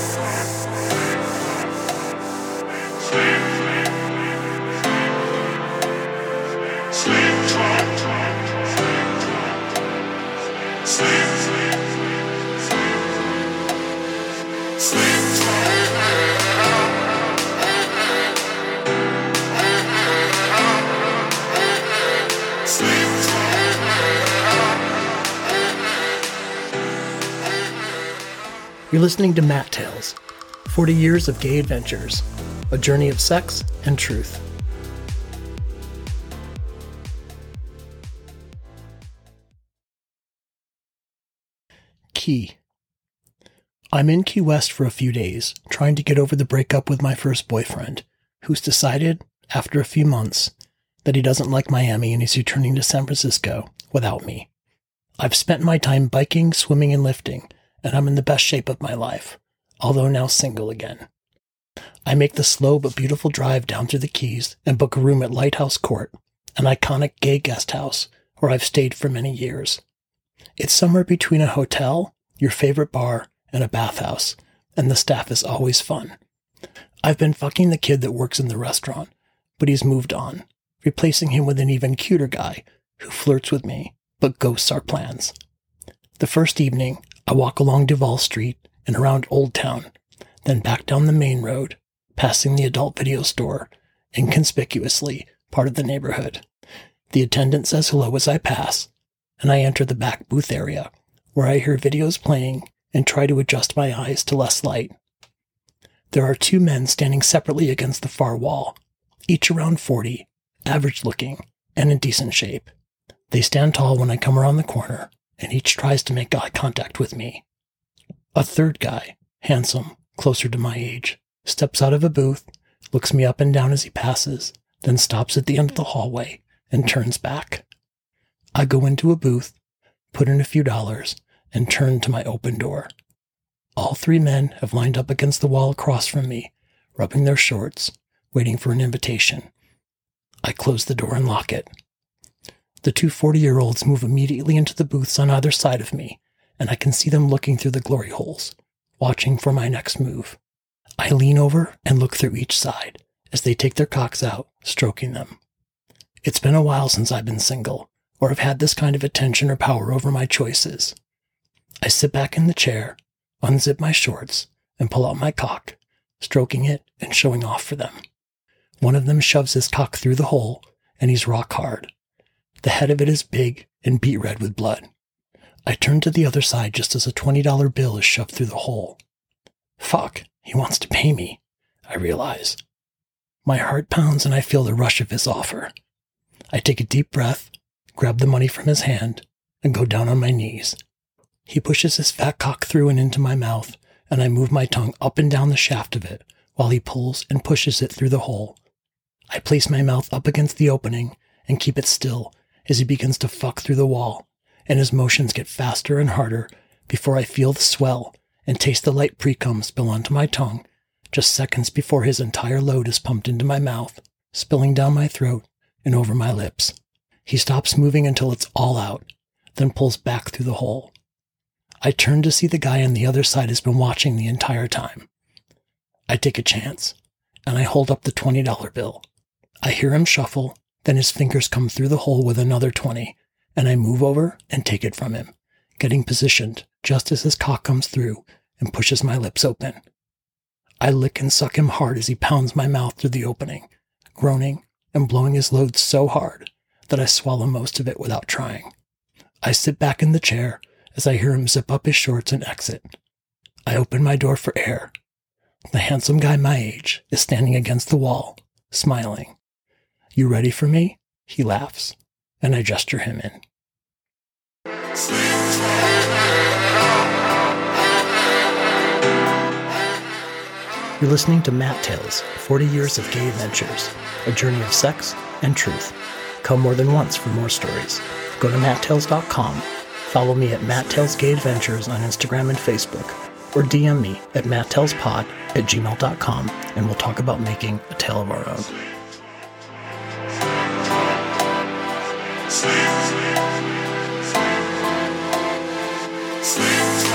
Yes. You're listening to Matt Tales 40 Years of Gay Adventures, a journey of sex and truth. Key. I'm in Key West for a few days, trying to get over the breakup with my first boyfriend, who's decided, after a few months, that he doesn't like Miami and he's returning to San Francisco without me. I've spent my time biking, swimming, and lifting and I'm in the best shape of my life, although now single again. I make the slow but beautiful drive down through the Keys and book a room at Lighthouse Court, an iconic gay guest house where I've stayed for many years. It's somewhere between a hotel, your favorite bar, and a bathhouse, and the staff is always fun. I've been fucking the kid that works in the restaurant, but he's moved on, replacing him with an even cuter guy who flirts with me, but ghosts our plans. The first evening, I walk along Duval Street and around Old Town, then back down the main road, passing the adult video store, inconspicuously part of the neighborhood. The attendant says hello as I pass, and I enter the back booth area, where I hear videos playing and try to adjust my eyes to less light. There are two men standing separately against the far wall, each around 40, average looking, and in decent shape. They stand tall when I come around the corner, and each tries to make eye contact with me. A third guy, handsome, closer to my age, steps out of a booth, looks me up and down as he passes, then stops at the end of the hallway and turns back. I go into a booth, put in a few dollars, and turn to my open door. All three men have lined up against the wall across from me, rubbing their shorts, waiting for an invitation. I close the door and lock it. The two 40 year olds move immediately into the booths on either side of me, and I can see them looking through the glory holes, watching for my next move. I lean over and look through each side as they take their cocks out, stroking them. It's been a while since I've been single, or have had this kind of attention or power over my choices. I sit back in the chair, unzip my shorts, and pull out my cock, stroking it and showing off for them. One of them shoves his cock through the hole, and he's rock hard, the head of it is big and beet red with blood. I turn to the other side just as a $20 bill is shoved through the hole. Fuck, he wants to pay me, I realize. My heart pounds and I feel the rush of his offer. I take a deep breath, grab the money from his hand, and go down on my knees. He pushes his fat cock through and into my mouth, and I move my tongue up and down the shaft of it while he pulls and pushes it through the hole. I place my mouth up against the opening and keep it still as he begins to fuck through the wall, and his motions get faster and harder before I feel the swell and taste the light precum spill onto my tongue just seconds before his entire load is pumped into my mouth, spilling down my throat and over my lips. He stops moving until it's all out, then pulls back through the hole. I turn to see the guy on the other side has been watching the entire time. I take a chance, and I hold up the $20 bill. I hear him shuffle then his fingers come through the hole with another 20, and I move over and take it from him, getting positioned just as his cock comes through and pushes my lips open. I lick and suck him hard as he pounds my mouth through the opening, groaning and blowing his load so hard that I swallow most of it without trying. I sit back in the chair as I hear him zip up his shorts and exit. I open my door for air. The handsome guy my age is standing against the wall, smiling. You ready for me? He laughs, and I gesture him in. You're listening to Matt Tales 40 Years of Gay Adventures, a journey of sex and truth. Come more than once for more stories. Go to matttales.com, follow me at Matt Tales Gay Adventures on Instagram and Facebook, or DM me at matttellspod at gmail.com, and we'll talk about making a tale of our own. sleep, sleep, sleep, sleep.